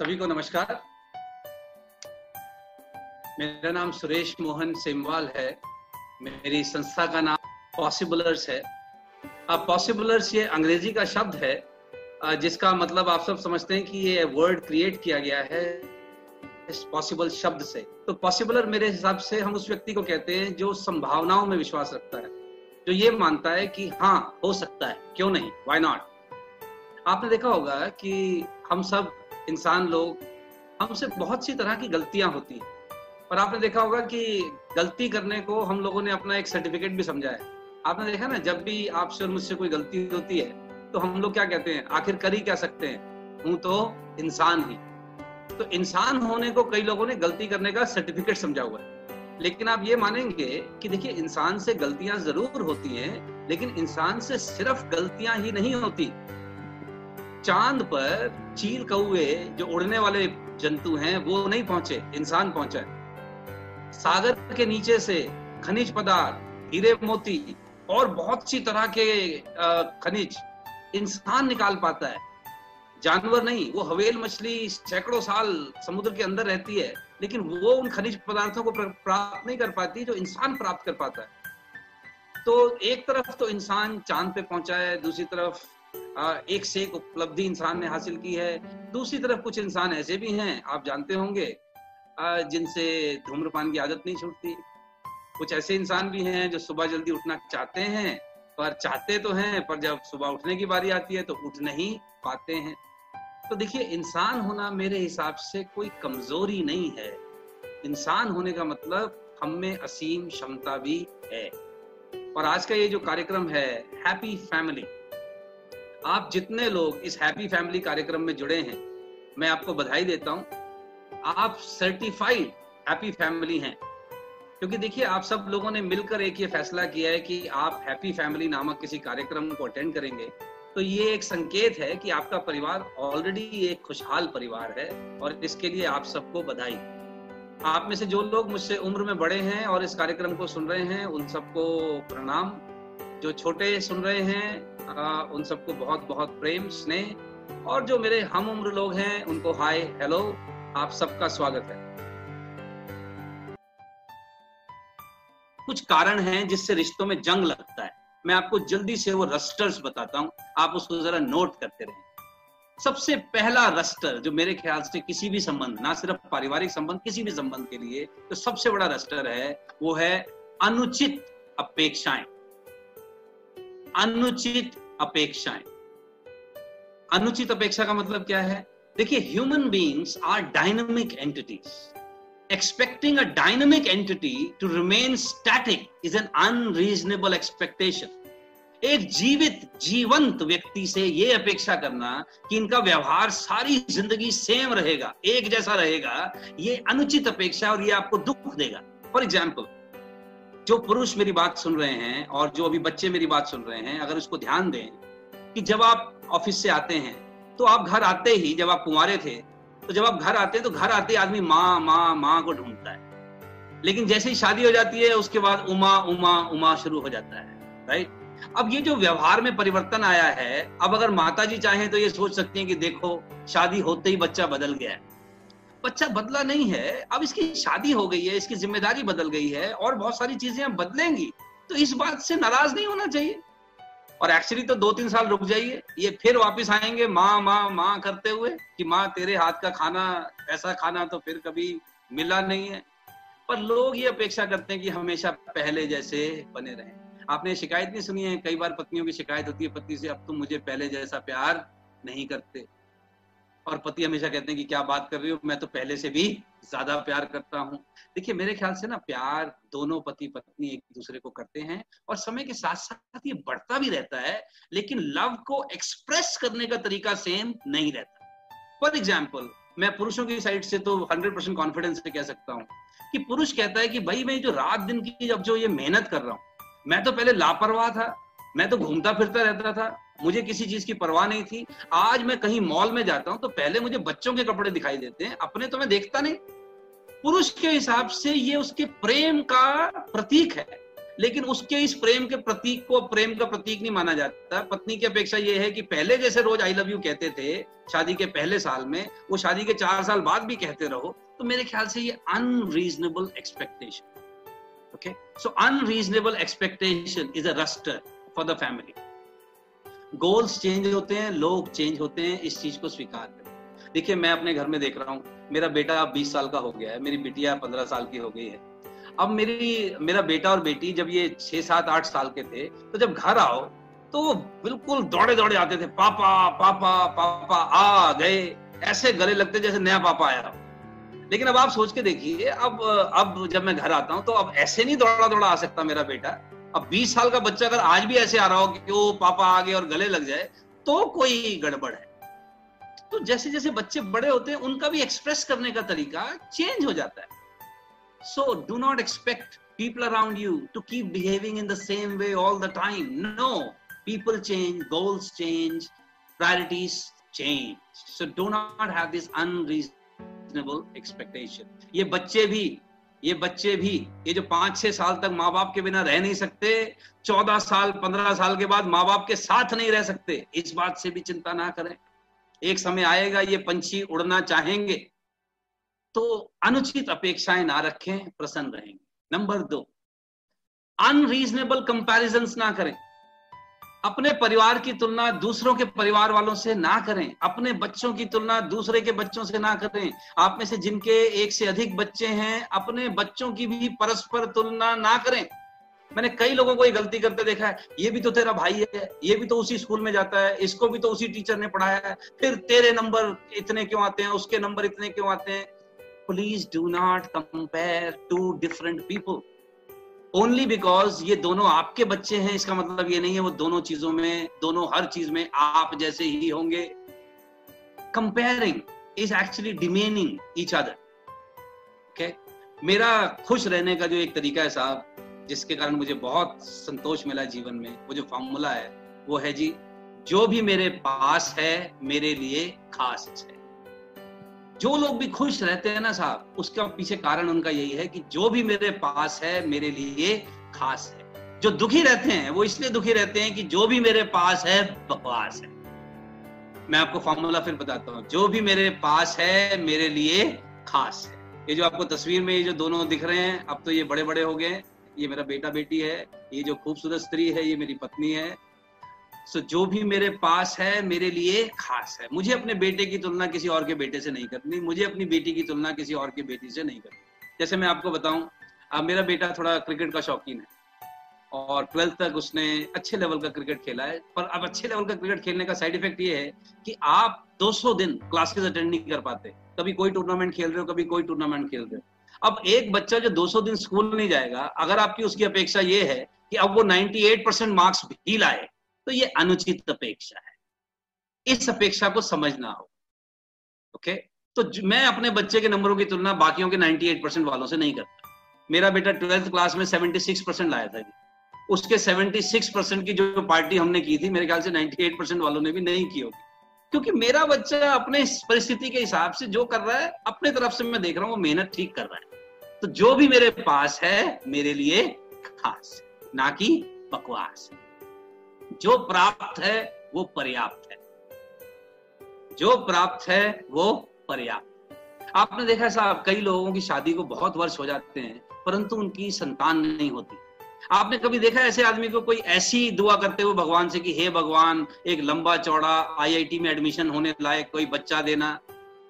सभी को नमस्कार। मेरा नाम सुरेश मोहन सेमवाल है। मेरी संस्था का नाम पॉसिबलर्स है। अब पॉसिबलर्स ये अंग्रेज़ी का शब्द है जिसका मतलब आप सब समझते हैं कि ये वर्ड क्रिएट किया गया है इस पॉसिबल शब्द से। तो पॉसिबलर मेरे हिसाब से हम उस व्यक्ति को कहते हैं जो संभावनाओं में विश्वास रखता है, जो ये मानता है कि हाँ हो सकता है, क्यों नहीं? वाई नॉट आपने देखा होगा कि हम सब इंसान लोग, हमसे बहुत सी तरह की गलतियाँ होती हैं। और आपने देखा होगा कि गलती करने को हम लोगों ने अपना एक सर्टिफिकेट भी समझा है। आपने देखा ना, जब भी आपसे और मुझसे कोई गलती होती है तो हम लोग क्या कहते हैं? आखिर कर ही क्या सकते हैं? हूँ तो इंसान ही। तो इंसान होने को कई लोगों ने गलती करने का सर्टिफिकेट समझा हुआ है। लेकिन आप ये मानेंगे कि देखिए, इंसान से गलतियाँ ज़रूर होती हैं, लेकिन इंसान से सिर्फ़ गलतियाँ ही नहीं होती। चाँद पर चील कौए जो उड़ने वाले जंतु हैं, वो नहीं पहुँचे, इंसान पहुँचा सागर के नीचे से खनिज पदार्थ, हीरे मोती और बहुत सी तरह के खनिज इंसान निकाल पाता है। जानवर नहीं, वो हवेल मछली सैकड़ों साल समुद्र के अंदर रहती है, लेकिन वो उन खनिज पदार्थों को प्राप्त नहीं कर पाती जो इंसान प्राप्त कर पाता है। तो एक तरफ़ तो इंसान चाँद पे पहुँचा है, दूसरी तरफ़ एक से एक उपलब्धि इंसान ने हासिल की है। दूसरी तरफ़ कुछ इंसान ऐसे भी हैं, आप जानते होंगे जिनसे धूम्रपान की आदत नहीं छूटती। कुछ ऐसे इंसान भी हैं जो सुबह जल्दी उठना चाहते हैं, पर चाहते तो हैं, पर जब सुबह उठने की बारी आती है तो उठ नहीं पाते हैं। तो देखिए, इंसान होना मेरे हिसाब से कोई कमज़ोरी नहीं है। इंसान होने का मतलब हम में असीम क्षमता भी है। और आज का ये जो कार्यक्रम है हैप्पी फैमिली आप जितने लोग इस हैप्पी फैमिली कार्यक्रम में जुड़े हैं, मैं आपको बधाई देता हूँ। आप सर्टिफाइड हैप्पी फैमिली हैं। क्योंकि देखिए, आप सब लोगों ने मिलकर एक ये फैसला किया है कि आप हैप्पी फैमिली नामक किसी कार्यक्रम को अटेंड करेंगे। तो ये एक संकेत है कि आपका परिवार ऑलरेडी एक खुशहाल परिवार है और इसके लिए आप सबको बधाई। आप में से जो लोग मुझसे उम्र में बड़े हैं और इस कार्यक्रम को सुन रहे हैं, उन सबको प्रणाम। जो छोटे सुन रहे हैं उन सबको बहुत बहुत प्रेम, स्नेह। और जो मेरे हम उम्र लोग हैं, उनको हाय, हेलो, आप सबका स्वागत है। कुछ कारण हैं जिससे रिश्तों में जंग लगता है। मैं आपको जल्दी से वो रस्टर्स बताता हूँ। आप उसको जरा नोट करते रहें। सबसे पहला रस्टर, जो मेरे ख्याल से किसी भी संबंध, ना सिर्फ़ पारिवारिक संबंध, किसी भी संबंध के लिए तो सबसे बड़ा रस्टर है, वो है अनुचित अपेक्षाएँ। अनुचित अपेक्षाएँ। अनुचित अपेक्षा का मतलब क्या है? देखिए human beings are dynamic entities expecting a dynamic entity to remain static is an unreasonable expectation एक जीवित, जीवंत व्यक्ति से यह अपेक्षा करना कि इनका व्यवहार सारी ज़िंदगी सेम रहेगा, एक जैसा रहेगा, ये अनुचित अपेक्षा और ये आपको दुख देगा। फॉर एग्ज़ाम्पल जो पुरुष मेरी बात सुन रहे हैं और जो अभी बच्चे मेरी बात सुन रहे हैं, अगर उसको ध्यान दें कि जब आप ऑफ़िस से आते हैं तो आप घर आते ही जब आप कुंवारे थे तो जब आप घर आते हैं तो घर आते ही आदमी माँ माँ माँ को ढूंढता है। लेकिन जैसे ही शादी हो जाती है, उसके बाद उमा उमा उमा शुरू हो जाता है राइट अब ये जो व्यवहार में परिवर्तन आया है, अब अगर माता जी चाहें तो ये सोच सकती हैं कि देखो, शादी होते ही बच्चा बदल गया है। बच्चा बदला नहीं है। अब इसकी शादी हो गई है, इसकी ज़िम्मेदारी बदल गई है और बहुत सारी चीज़ें बदलेंगी तो इस बात से नाराज़ नहीं होना चाहिए। और एक्चुअली तो दो तीन साल रुक जाइए, ये फिर वापस आएँगे माँ माँ माँ करते हुए कि माँ, तेरे हाथ का खाना, ऐसा खाना तो फिर कभी मिला नहीं है। पर लोग ये अपेक्षा करते हैं कि हमेशा पहले जैसे बने रहें। आपने शिकायत नहीं सुनी है, कई बार पत्नियों की शिकायत होती है, पति से, अब तुम मुझे पहले जैसा प्यार नहीं करते। और पति हमेशा कहते हैं कि क्या बात कर रही हो? मैं तो पहले से भी ज़्यादा प्यार करता हूँ। देखिए, मेरे ख्याल से ना प्यार दोनों पति पत्नी एक दूसरे को करते हैं और समय के साथ साथ ये बढ़ता भी रहता है, लेकिन लव को एक्सप्रेस करने का तरीका सेम नहीं रहता। फॉर एग्ज़ाम्पल मैं पुरुषों की साइड से तो हंड्रेड परसेंट कॉन्फिडेंस से कह सकता हूँ कि पुरुष कहता है कि भाई, मैं जो रात दिन की जब जो ये मेहनत कर रहा हूँ, मैं तो पहले लापरवाह था, मैं तो घूमता फिरता रहता था मुझे किसी चीज़ की परवाह नहीं थी। आज मैं कहीं मॉल में जाता हूँ तो पहले मुझे बच्चों के कपड़े दिखाई देते हैं। अपने तो मैं देखता नहीं। पुरुष के हिसाब से ये उसके प्रेम का प्रतीक है। लेकिन उसके इस प्रेम के प्रतीक को प्रेम का प्रतीक नहीं माना जाता। पत्नी की अपेक्षा यह है कि पहले जैसे रोज आई लव यू कहते थे, शादी के पहले साल में, वो शादी के चार साल बाद भी कहते रहो तो मेरे ख्याल से ये unreasonable expectation okay so unreasonable expectation is a disaster for the family goals change होते हैं, लोग चेंज होते हैं, इस चीज़ को स्वीकार करें। देखिए, मैं अपने घर में देख रहा हूँ, मेरा बेटा अब बीस साल का हो गया है, मेरी बिटिया पंद्रह साल की हो गई है। अब मेरी, मेरा बेटा और बेटी जब ये छह सात आठ साल के थे तो जब घर आओ तो वो बिल्कुल दौड़े दौड़े आते थे, पापा पापा पापा, आ गए। ऐसे गले लगते जैसे नया पापा आया लेकिन अब आप सोच के देखिए, अब अब जब मैं घर आता हूँ तो अब ऐसे नहीं दौड़ा दौड़ा आ सकता मेरा बेटा। अब 20 साल का बच्चा अगर आज भी ऐसे आ रहा हो कि वो पापा आ गए और गले लग जाए तो कोई गड़बड़ है। तो जैसे जैसे बच्चे बड़े होते हैं, उनका भी एक्सप्रेस करने का तरीका चेंज हो जाता है। So do not expect people around you to keep behaving in the same way all the time no people change goals change priorities change so do not है ये बच्चे भी ये बच्चे भी, ये जो पाँच छह साल तक माँ बाप के बिना रह नहीं सकते, चौदह साल, पंद्रह साल के बाद माँ बाप के साथ नहीं रह सकते, इस बात से भी चिंता ना करें। एक समय आएगा, ये पंछी उड़ना चाहेंगे तो अनुचित अपेक्षाएँ ना रखें, प्रसन्न रहेंगे। नंबर दो अनरीजनेबल कंपेरिजन ना करें। अपने परिवार की तुलना दूसरों के परिवार वालों से ना करें। अपने बच्चों की तुलना दूसरे के बच्चों से ना करें। आप में से जिनके एक से अधिक बच्चे हैं, अपने बच्चों की भी परस्पर तुलना ना करें। मैंने कई लोगों को ये गलती करते देखा है, ये भी तो तेरा भाई है, ये भी तो उसी स्कूल में जाता है, इसको भी तो उसी टीचर ने पढ़ाया है। फिर तेरे नंबर इतने क्यों आते हैं, उसके नंबर इतने क्यों आते हैं? Please do not compare two different people. Only because ये दोनों आपके बच्चे हैं, इसका मतलब ये नहीं है वो दोनों चीज़ों में, दोनों हर चीज़ में आप जैसे ही होंगे। Comparing is actually demeaning each other okay मेरा खुश रहने का जो एक तरीका है साहब, जिसके कारण मुझे बहुत संतोष मिला जीवन में, वो जो फॉर्मूला है, वो है जी, जो भी मेरे पास है, मेरे लिए खास है। जो लोग भी खुश रहते हैं ना साहब, उसका पीछे कारण उनका यही है कि जो भी मेरे पास है, मेरे लिए खास है। जो दुखी रहते हैं, वो इसलिए दुखी रहते हैं कि जो भी मेरे पास है, बकवास है। मैं आपको फॉर्मूला फिर बताता हूँ। जो भी मेरे पास है, मेरे लिए खास है। ये जो आपको तस्वीर में ये जो दोनों दिख रहे हैं, अब तो ये बड़े बड़े हो गए ये मेरा बेटा बेटी है, ये जो खूबसूरत स्त्री है, ये मेरी पत्नी है। सो जो भी मेरे पास है, मेरे लिए खास है। मुझे अपने बेटे की तुलना किसी और के बेटे से नहीं करनी। मुझे अपनी बेटी की तुलना किसी और की बेटी से नहीं करनी। जैसे मैं आपको बताऊँ, अब मेरा बेटा थोड़ा क्रिकेट का शौकीन है और ट्वेल्थ तक उसने अच्छे लेवल का क्रिकेट खेला है। पर अब अच्छे लेवल का क्रिकेट खेलने का साइड इफ़ेक्ट ये है कि आप 200 दिन क्लासेस अटेंड नहीं कर पाते। कभी कोई टूर्नामेंट खेल रहे हो, कभी कोई टूर्नामेंट खेल रहे हो। अब एक बच्चा जो 200 दिन स्कूल नहीं जाएगा, अगर आपकी उसकी अपेक्षा ये है कि अब वो 98 परसेंट मार्क्स भी लाए तो ये अनुचित अपेक्षा है। इस अपेक्षा को समझना हो। ओके तो मैं अपने बच्चे के नंबरों की तुलना बाकियों के 98 परसेंट वालों से नहीं करता। मेरा बेटा ट्वेल्थ क्लास में 76 परसेंट लाया था उसके 76 परसेंट की जो पार्टी हमने की थी, मेरे ख्याल से 98 परसेंट वालों ने भी नहीं की होगी। क्योंकि मेरा बच्चा अपने परिस्थिति के हिसाब से जो कर रहा है, अपने तरफ़ से मैं देख रहा हूँ, वो मेहनत ठीक कर रहा है। तो जो भी मेरे पास है, मेरे लिए खास, ना कि बकवास। है जो प्राप्त है वो पर्याप्त है। जो प्राप्त है वो पर्याप्त आपने देखा साहब, कई लोगों की शादी को बहुत वर्ष हो जाते हैं, परंतु उनकी संतान नहीं होती। आपने कभी देखा ऐसे आदमी को कोई ऐसी दुआ करते हुए भगवान से कि, हे भगवान, एक लंबा चौड़ा आईआईटी में एडमिशन होने लायक कोई बच्चा देना।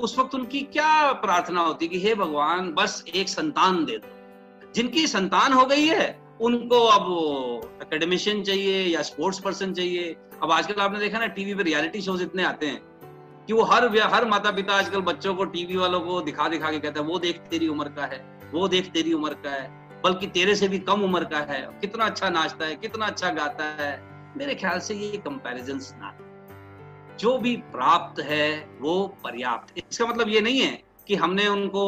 उस वक्त उनकी क्या प्रार्थना होती कि, हे भगवान, बस एक संतान दे दो। जिनकी संतान हो गई है उनको अब एकेडमिशियन चाहिए या स्पोर्ट्स पर्सन चाहिए। अब आजकल आपने देखा ना टीवी पे रियलिटी शोज़ इतने आते हैं कि वो हर हर माता पिता आजकल बच्चों को टीवी वालों को दिखा दिखा के कहता है, वो देख तेरी उम्र का है, वो देख तेरी उम्र का है, बल्कि तेरे से भी कम उम्र का है, कितना अच्छा नाचता है, कितना अच्छा गाता है। मेरे ख्याल से ये कंपेरिजन ना जो भी प्राप्त है, वो पर्याप्त। इसका मतलब ये नहीं है कि हमने उनको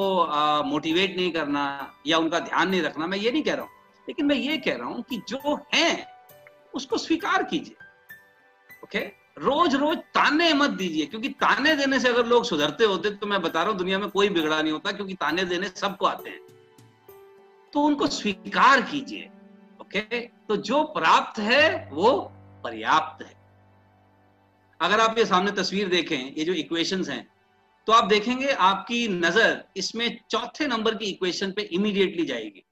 मोटिवेट नहीं करना या उनका ध्यान नहीं रखना। मैं ये नहीं कह रहा हूँ। लेकिन मैं ये कह रहा हूँ कि जो है, उसको स्वीकार कीजिए। ओके रोज रोज ताने मत दीजिए, क्योंकि ताने देने से अगर लोग सुधरते होते तो मैं बता रहा हूँ दुनिया में कोई बिगड़ा नहीं होता, क्योंकि ताने देने सबको आते हैं। तो उनको स्वीकार कीजिए। ओके तो जो प्राप्त है, वो पर्याप्त है। अगर आप ये सामने तस्वीर देखें, ये जो इक्वेशन हैं तो आप देखेंगे आपकी नज़र इसमें चौथे नंबर की इक्वेशन पे इमीडिएटली जाएगी।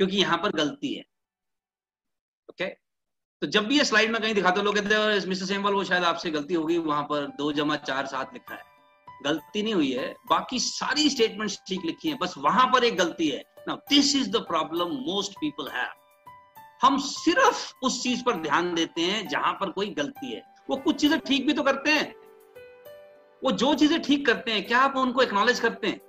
क्योंकि यहाँ पर गलती है। ओके तो जब भी ये स्लाइड में कहीं दिखाते लोग कहते हैं मिस्टर सेमवाल वो शायद आपसे गलती होगी, वहाँ पर दो जमा चार सात लिखा है। गलती नहीं हुई है, बाकी सारी स्टेटमेंट्स ठीक लिखी है, बस वहाँ पर एक गलती है। ना this is the problem most people have हम सिर्फ़ उस चीज़ पर ध्यान देते हैं जहाँ पर कोई गलती है। वो कुछ चीज़ें ठीक भी तो करते हैं। वो जो चीज़ें ठीक करते हैं, क्या आप उनको एक्नॉलेज करते हैं?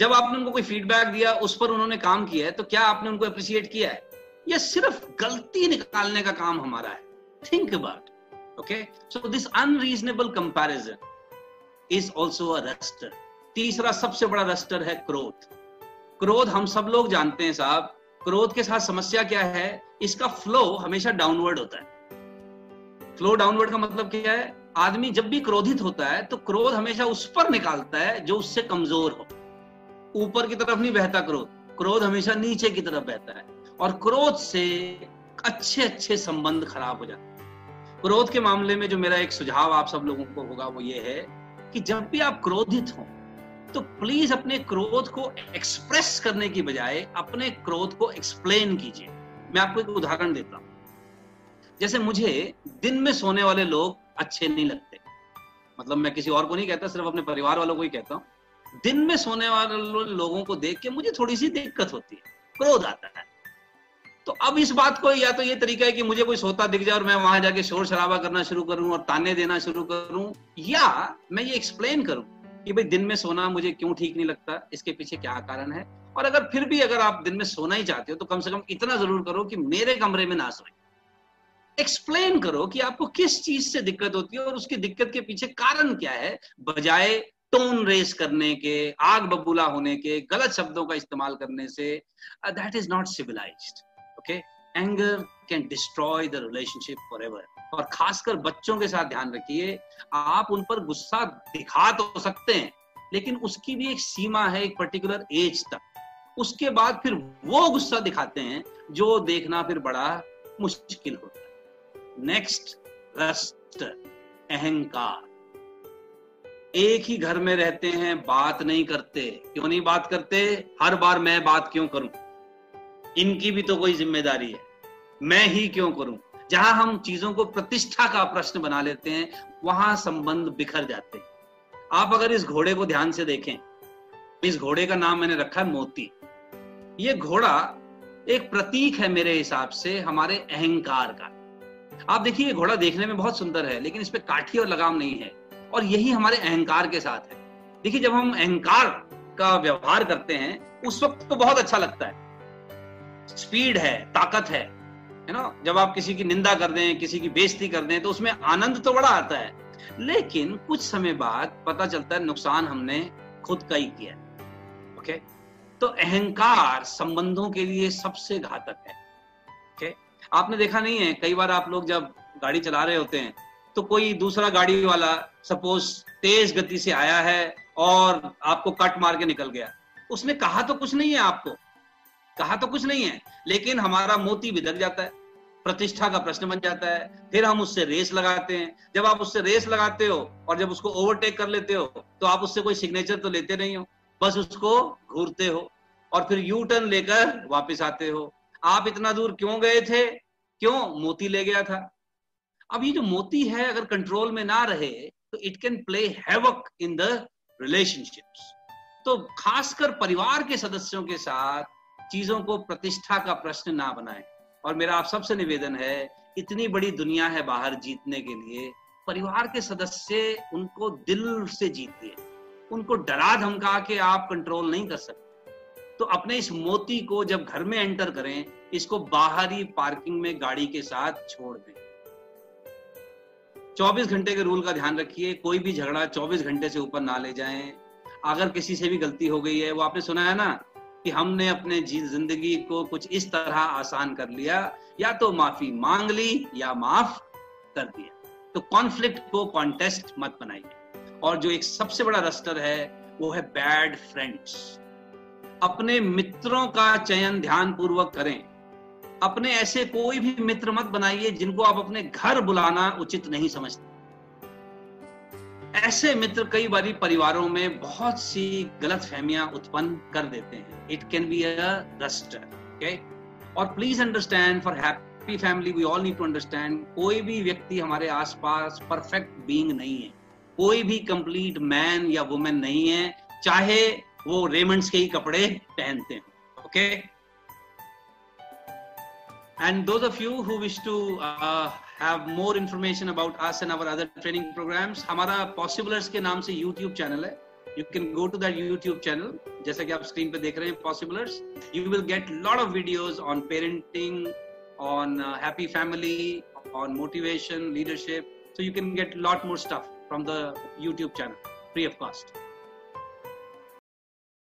जब आपने उनको कोई फीडबैक दिया, उस पर उन्होंने काम किया है तो क्या आपने उनको अप्रिशिएट किया है? ये सिर्फ़ गलती निकालने का काम हमारा है। Think about okay so this unreasonable comparison is also disaster तीसरा सबसे बड़ा रस्टर है क्रोध। क्रोध हम सब लोग जानते हैं साहब। क्रोध के साथ समस्या क्या है? इसका फ्लो हमेशा डाउनवर्ड होता है। फ्लो डाउनवर्ड का मतलब क्या है? आदमी जब भी क्रोधित होता है तो क्रोध हमेशा उस पर निकालता है जो उससे कमज़ोर हो। ऊपर की तरफ़ नहीं बहता क्रोध। क्रोध हमेशा नीचे की तरफ़ बहता है। और क्रोध से अच्छे अच्छे संबंध खराब हो जाते हैं। क्रोध के मामले में जो मेरा एक सुझाव आप सब लोगों को होगा वो ये है कि जब भी आप क्रोधित हो तो प्लीज़ अपने क्रोध को एक्सप्रेस करने की बजाय अपने क्रोध को एक्सप्लेन कीजिए। मैं आपको एक उदाहरण देता हूँ। जैसे मुझे दिन में सोने वाले लोग अच्छे नहीं लगते। मतलब मैं किसी और को नहीं कहता, सिर्फ़ अपने परिवार वालों को ही कहता हूँ। दिन में सोने वाले लोगों को देख के मुझे थोड़ी सी दिक्कत होती है, क्रोध आता है। तो अब इस बात को या तो ये तरीका है कि मुझे कोई सोता दिख जाए और मैं वहाँ जाके शोर शराबा करना शुरू करूँ और ताने देना शुरू करूँ, या मैं ये एक्सप्लेन करूँ कि भाई दिन में सोना मुझे क्यों ठीक नहीं लगता, इसके पीछे क्या कारण है? और अगर फिर भी अगर आप दिन में सोना ही चाहते हो तो कम से कम इतना ज़रूर करो कि मेरे कमरे में ना सोए। एक्सप्लेन करो कि आपको किस चीज़ से दिक्कत होती है और उसकी दिक्कत के पीछे कारण क्या है, बजाय टोन रेस करने के, आग बबूला होने के, गलत शब्दों का इस्तेमाल करने से that is not civilized okay anger can destroy the relationship forever और खासकर बच्चों के साथ ध्यान रखिए, आप उन पर गुस्सा दिखा तो सकते हैं, लेकिन उसकी भी एक सीमा है, एक पर्टिकुलर एज तक। उसके बाद फिर वो गुस्सा दिखाते हैं, जो देखना फिर बड़ा मुश्किल होता है। नेक्स्ट रस्ट अहंकार। एक ही घर में रहते हैं, बात नहीं करते। क्यों नहीं बात करते? हर बार मैं बात क्यों करूँ? इनकी भी तो कोई ज़िम्मेदारी है। मैं ही क्यों करूँ? जहाँ हम चीज़ों को प्रतिष्ठा का प्रश्न बना लेते हैं, वहाँ संबंध बिखर जाते हैं। आप अगर इस घोड़े को ध्यान से देखें, इस घोड़े का नाम मैंने रखा है मोती। ये घोड़ा एक प्रतीक है मेरे हिसाब से, हमारे अहंकार का। आप देखिए घोड़ा देखने में बहुत सुंदर है, लेकिन इस पे काठी और लगाम नहीं है। और यही हमारे अहंकार के साथ है। देखिए, जब हम अहंकार का व्यवहार करते हैं, उस वक्त तो बहुत अच्छा लगता है। स्पीड है, ताकत है है ना? जब आप किसी की निंदा कर दें, किसी की बेइज्जती कर दें तो उसमें आनंद तो बड़ा आता है। लेकिन कुछ समय बाद पता चलता है नुकसान हमने खुद का ही किया ओके? तो अहंकार संबंधों के लिए सबसे घातक है। ओके? आपने देखा नहीं है, कई बार आप लोग जब गाड़ी चला रहे होते हैं तो कोई दूसरा गाड़ी वाला सपोज़ तेज गति से आया है और आपको कट मार के निकल गया। उसने कहा तो कुछ नहीं है आपको। कहा तो कुछ नहीं है, लेकिन हमारा मोती बिदक जाता है, प्रतिष्ठा का प्रश्न बन जाता है। फिर हम उससे रेस लगाते हैं। जब आप उससे रेस लगाते हो और जब उसको ओवरटेक कर लेते हो तो आप उससे कोई सिग्नेचर तो लेते नहीं हो। बस उसको घूरते हो और फिर यू टर्न लेकर वापस आते हो। आप इतना दूर क्यों गए थे? क्यों मोती ले गया था? अब ये जो मोती है, अगर कंट्रोल में ना रहे तो it can play havoc in the relationships तो खासकर परिवार के सदस्यों के साथ चीज़ों को प्रतिष्ठा का प्रश्न ना बनाए। और मेरा आप सबसे निवेदन है, इतनी बड़ी दुनिया है बाहर जीतने के लिए, परिवार के सदस्य उनको दिल से जीतिए उनको डरा धमका के आप कंट्रोल नहीं कर सकते। तो अपने इस मोती को जब घर में एंटर करें, इसको बाहरी पार्किंग में गाड़ी के साथ छोड़ दें। 24 घंटे के रूल का ध्यान रखिए, कोई भी झगड़ा 24 घंटे से ऊपर ना ले जाएँ। अगर किसी से भी गलती हो गई है, वो आपने सुना है ना, कि हमने अपने ज़िंदगी को कुछ इस तरह आसान कर लिया, या तो माफ़ी मांग ली, या माफ़ कर दिया। तो कॉन्फ्लिक्ट को कॉन्टेस्ट मत बनाइए। और जो एक सबसे बड़ा रस्टर है, वो है बैड फ्रेंड्स अपने मित्रों का चयन ध्यान पूर्वक करें। अपने ऐसे कोई भी मित्र मत बनाइए जिनको आप अपने घर बुलाना उचित नहीं समझते। ऐसे मित्र कई बार परिवारों में बहुत सी गलत फहमियाँ उत्पन्न कर देते हैं। It can be disaster okay और please understand for happy family we all need to understand कोई भी व्यक्ति हमारे आसपास परफेक्ट बीइंग नहीं है। कोई भी कंप्लीट मैन या वुमेन नहीं है, चाहे वो रेमंड्स के ही कपड़े पहनते हैं okay And those of you who wish to uh, have more information about us and our other training programs, हमारा Possiblers के नाम से YouTube channel है. You can go to that YouTube channel. जैसा कि आप स्क्रीन पे देख रहे हैं Possiblers. You will get lot of videos on parenting, on uh, happy family, on motivation, leadership. So you can get lot more stuff from the YouTube channel, free of cost.